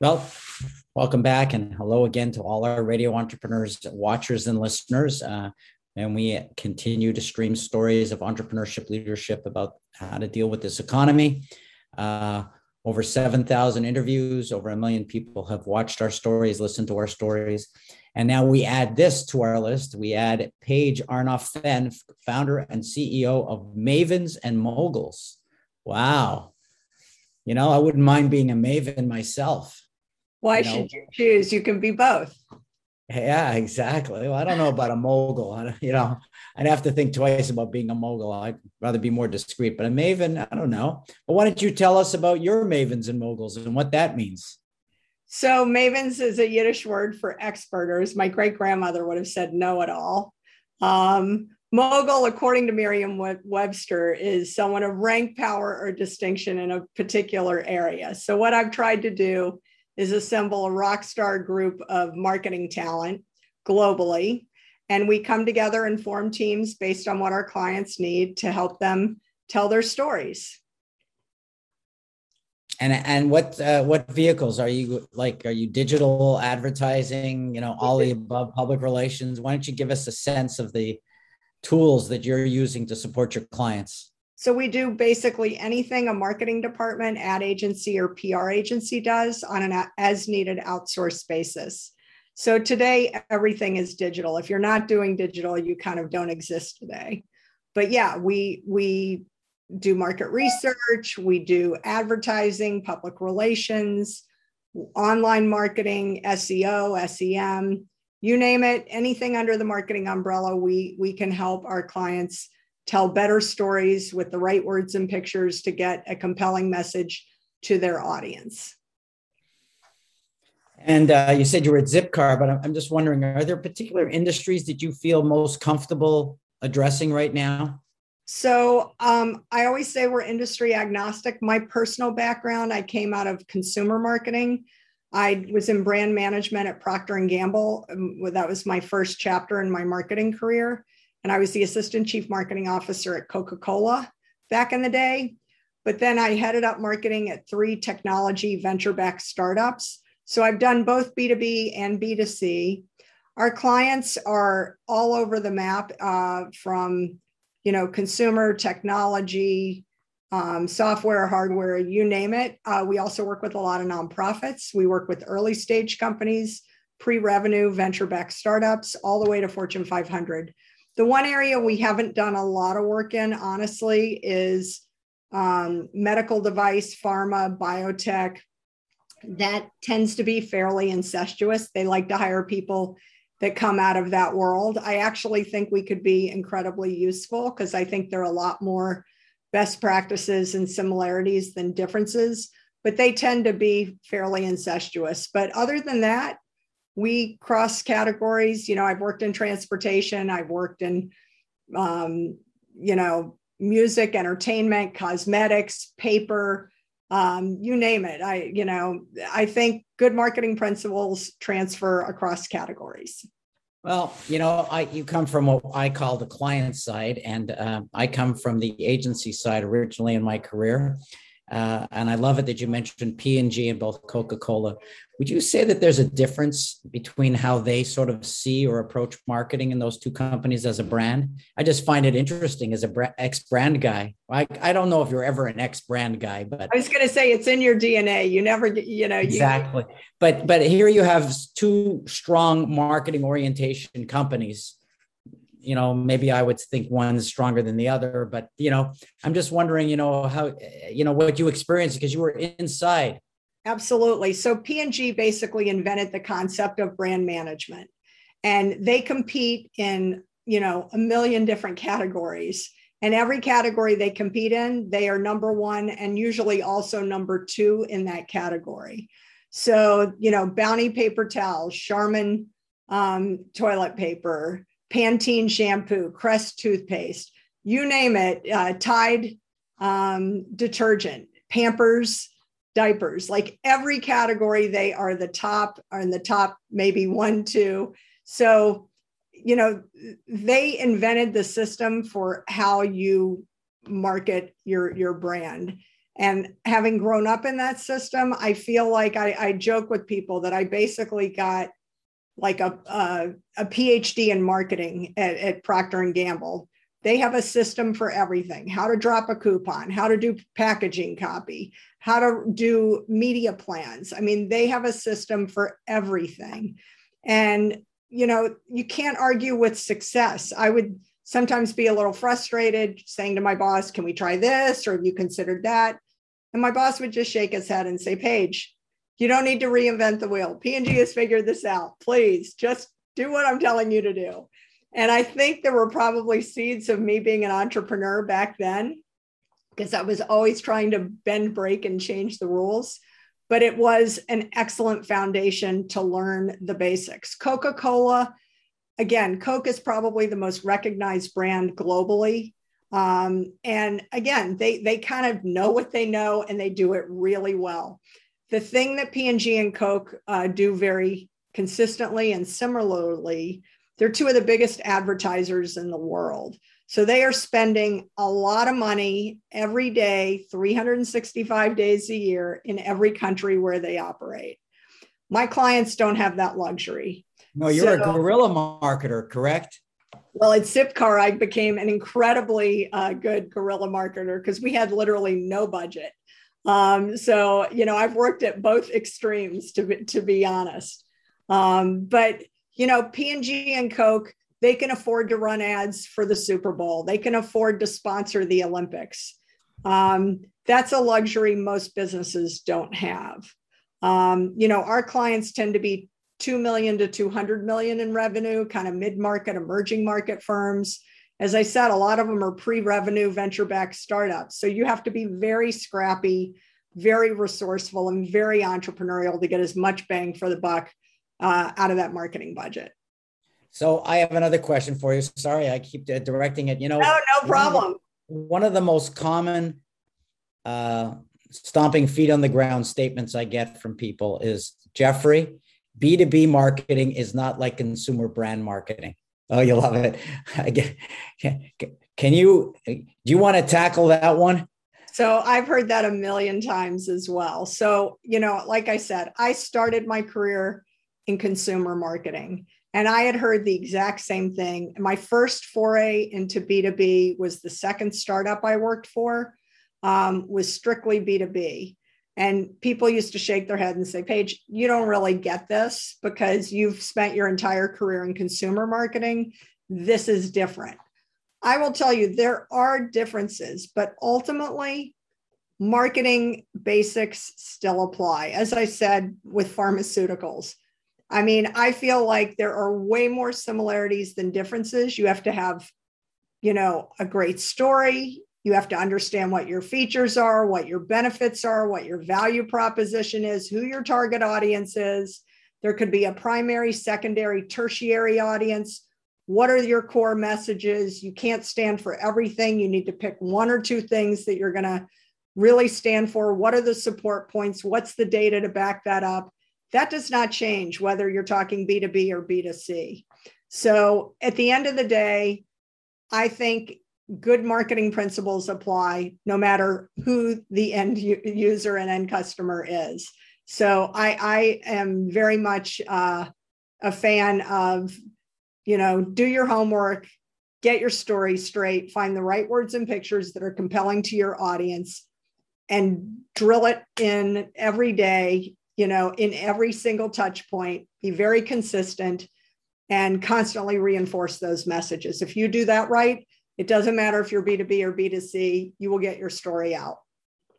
Well, welcome back and hello again to all our radio entrepreneurs, watchers, and listeners. Uh, and we continue to stream stories of entrepreneurship leadership about how to deal with this economy. Uh, over 7,000 interviews, over a million people have watched our stories, listened to our stories. And now we add this to our list. We add Paige Arnof-Fenn, founder and CEO of Mavens and Moguls. Wow. You know, I wouldn't mind being a maven myself. Why you know? should you choose? You can be both. Yeah, exactly. Well, I don't know about a mogul. I, you know, I'd have to think twice about being a mogul. I'd rather be more discreet, but a maven, I don't know. But why don't you tell us about your mavens and moguls and what that means? So, mavens is a Yiddish word for experters. My great grandmother would have said know it all. Um, mogul, according to Merriam Webster, is someone of rank, power, or distinction in a particular area. So, what I've tried to do is assemble a rock star group of marketing talent globally. And we come together and form teams based on what our clients need to help them tell their stories. And and what uh, what vehicles are you like? Are you digital advertising? You know, all the above, public relations. Why don't you give us a sense of the tools that you're using to support your clients? So we do basically anything a marketing department, ad agency, or PR agency does on an as needed outsourced basis. So today, everything is digital. If you're not doing digital, you kind of don't exist today. But yeah, we we do market research, we do advertising, public relations, online marketing, SEO, SEM, you name it, anything under the marketing umbrella, we we can help our clients tell better stories with the right words and pictures to get a compelling message to their audience. And uh, you said you were at Zipcar, but I'm just wondering are there particular industries that you feel most comfortable addressing right now? So um, I always say we're industry agnostic. My personal background, I came out of consumer marketing. I was in brand management at Procter and Gamble. Um, that was my first chapter in my marketing career and I was the assistant chief marketing officer at Coca Cola back in the day. But then I headed up marketing at three technology venture backed startups. So I've done both B2B and B2C. Our clients are all over the map uh, from you know consumer technology um, software hardware you name it uh, we also work with a lot of nonprofits we work with early stage companies pre-revenue venture-backed startups all the way to fortune 500 the one area we haven't done a lot of work in, honestly, is um, medical device, pharma, biotech. That tends to be fairly incestuous. They like to hire people that come out of that world. I actually think we could be incredibly useful because I think they're a lot more best practices and similarities than differences, but they tend to be fairly incestuous. But other than that, we cross categories. You know, I've worked in transportation, I've worked in, um, you know, music, entertainment, cosmetics, paper, um, you name it. I, you know, I think good marketing principles transfer across categories. Well, you know, I you come from what I call the client side, and uh, I come from the agency side originally in my career. Uh, and I love it that you mentioned P&G and both Coca-Cola. Would you say that there's a difference between how they sort of see or approach marketing in those two companies as a brand? I just find it interesting as a ex-brand guy. I, I don't know if you're ever an ex-brand guy, but I was going to say it's in your DNA. You never, you know, you, exactly. But but here you have two strong marketing orientation companies you know maybe i would think one's stronger than the other but you know i'm just wondering you know how you know what you experienced because you were inside. Absolutely. So p&g basically invented the concept of brand management and they compete in you know a million different categories and every category they compete in they are number one and usually also number two in that category. So you know bounty paper towels charmin um, toilet paper Pantene shampoo, Crest toothpaste, you name it, uh, Tide um, detergent, Pampers diapers, like every category, they are the top, are in the top, maybe one, two. So, you know, they invented the system for how you market your your brand And having grown up in that system, I feel like I, I joke with people that I basically got like a, a, a PhD in marketing at, at Procter and Gamble. They have a system for everything how to drop a coupon, how to do packaging copy, how to do media plans. I mean, they have a system for everything. And, you know, you can't argue with success. I would sometimes be a little frustrated saying to my boss, Can we try this? Or have you considered that? And my boss would just shake his head and say, Paige, you don't need to reinvent the wheel. P&G has figured this out. Please just do what I'm telling you to do. And I think there were probably seeds of me being an entrepreneur back then because I was always trying to bend, break, and change the rules. But it was an excellent foundation to learn the basics. Coca Cola, again, Coke is probably the most recognized brand globally. Um, and again, they, they kind of know what they know and they do it really well. The thing that P&G and Coke uh, do very consistently and similarly, they're two of the biggest advertisers in the world. So they are spending a lot of money every day, 365 days a year in every country where they operate. My clients don't have that luxury. No, you're so, a guerrilla marketer, correct? Well, at Zipcar, I became an incredibly uh, good guerrilla marketer because we had literally no budget. Um, so, you know, I've worked at both extremes to be, to be honest. Um, but, you know, P&G and Coke, they can afford to run ads for the Super Bowl. They can afford to sponsor the Olympics. Um, that's a luxury most businesses don't have. Um, you know, our clients tend to be 2 million to 200 million in revenue, kind of mid-market emerging market firms as I said, a lot of them are pre revenue venture backed startups. So you have to be very scrappy, very resourceful, and very entrepreneurial to get as much bang for the buck uh, out of that marketing budget. So I have another question for you. Sorry, I keep directing it. You know, no, no problem. One of the most common uh, stomping feet on the ground statements I get from people is Jeffrey, B2B marketing is not like consumer brand marketing. Oh, you love it. Can you do you want to tackle that one? So I've heard that a million times as well. So, you know, like I said, I started my career in consumer marketing and I had heard the exact same thing. My first foray into B2B was the second startup I worked for, um, was strictly B2B. And people used to shake their head and say, Paige, you don't really get this because you've spent your entire career in consumer marketing. This is different. I will tell you, there are differences, but ultimately, marketing basics still apply. As I said with pharmaceuticals, I mean, I feel like there are way more similarities than differences. You have to have, you know, a great story. You have to understand what your features are, what your benefits are, what your value proposition is, who your target audience is. There could be a primary, secondary, tertiary audience. What are your core messages? You can't stand for everything. You need to pick one or two things that you're going to really stand for. What are the support points? What's the data to back that up? That does not change whether you're talking B2B or B2C. So at the end of the day, I think good marketing principles apply no matter who the end user and end customer is. So I, I am very much uh, a fan of, you know, do your homework, get your story straight, find the right words and pictures that are compelling to your audience, and drill it in every day, you know, in every single touch point. Be very consistent and constantly reinforce those messages. If you do that right, it doesn't matter if you're B2B or B2C, you will get your story out.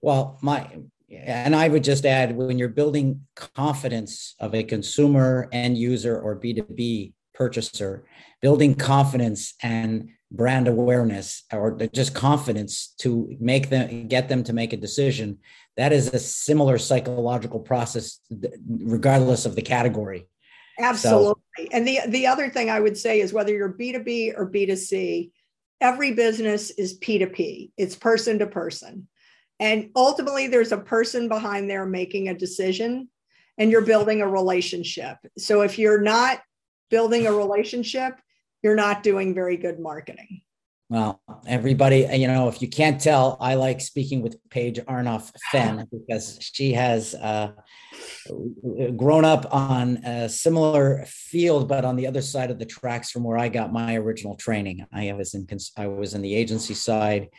Well, my and I would just add when you're building confidence of a consumer end user or B2B purchaser, building confidence and brand awareness or just confidence to make them get them to make a decision that is a similar psychological process regardless of the category absolutely so, and the the other thing i would say is whether you're b2b or b2c every business is P2P, it's person to person. And ultimately, there's a person behind there making a decision, and you're building a relationship. So if you're not building a relationship, you're not doing very good marketing. Well, everybody, you know, if you can't tell, I like speaking with Paige Arnoff Fenn because she has uh, grown up on a similar field, but on the other side of the tracks from where I got my original training. I was in I was in the agency side,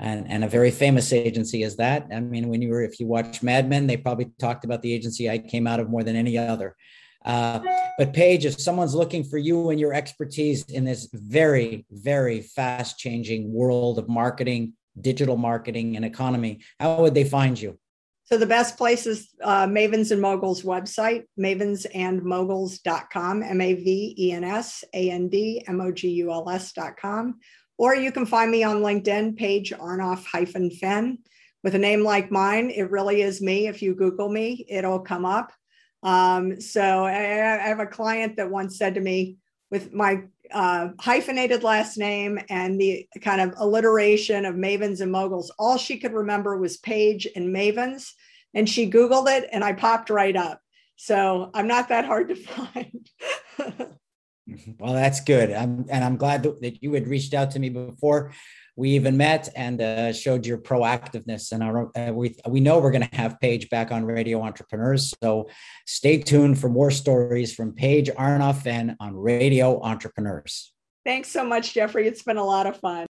and and a very famous agency is that. I mean, when you were if you watch Mad Men, they probably talked about the agency I came out of more than any other. Uh, but Paige, if someone's looking for you and your expertise in this very, very fast changing world of marketing, digital marketing, and economy, how would they find you? So the best place is uh, Mavens and Moguls website, mavensandmoguls.com, M-A-V-E-N-S-A-N-D-M-O-G-U-L-S.com. Or you can find me on LinkedIn, Paige Arnof hyphen Fenn. With a name like mine, it really is me. If you Google me, it'll come up. Um, so I, have a client that once said to me, with my uh, hyphenated last name and the kind of alliteration of Mavens and Moguls, all she could remember was Paige and Mavens. And she Googled it and I popped right up. So I'm not that hard to find. well, that's good. I'm, and I'm glad that you had reached out to me before we even met and uh, showed your proactiveness. And our, uh, we we know we're going to have Paige back on Radio Entrepreneurs, so stay tuned for more stories from Paige Arnof-Fenn on Radio Entrepreneurs. Thanks so much, Jeffrey. It's been a lot of fun.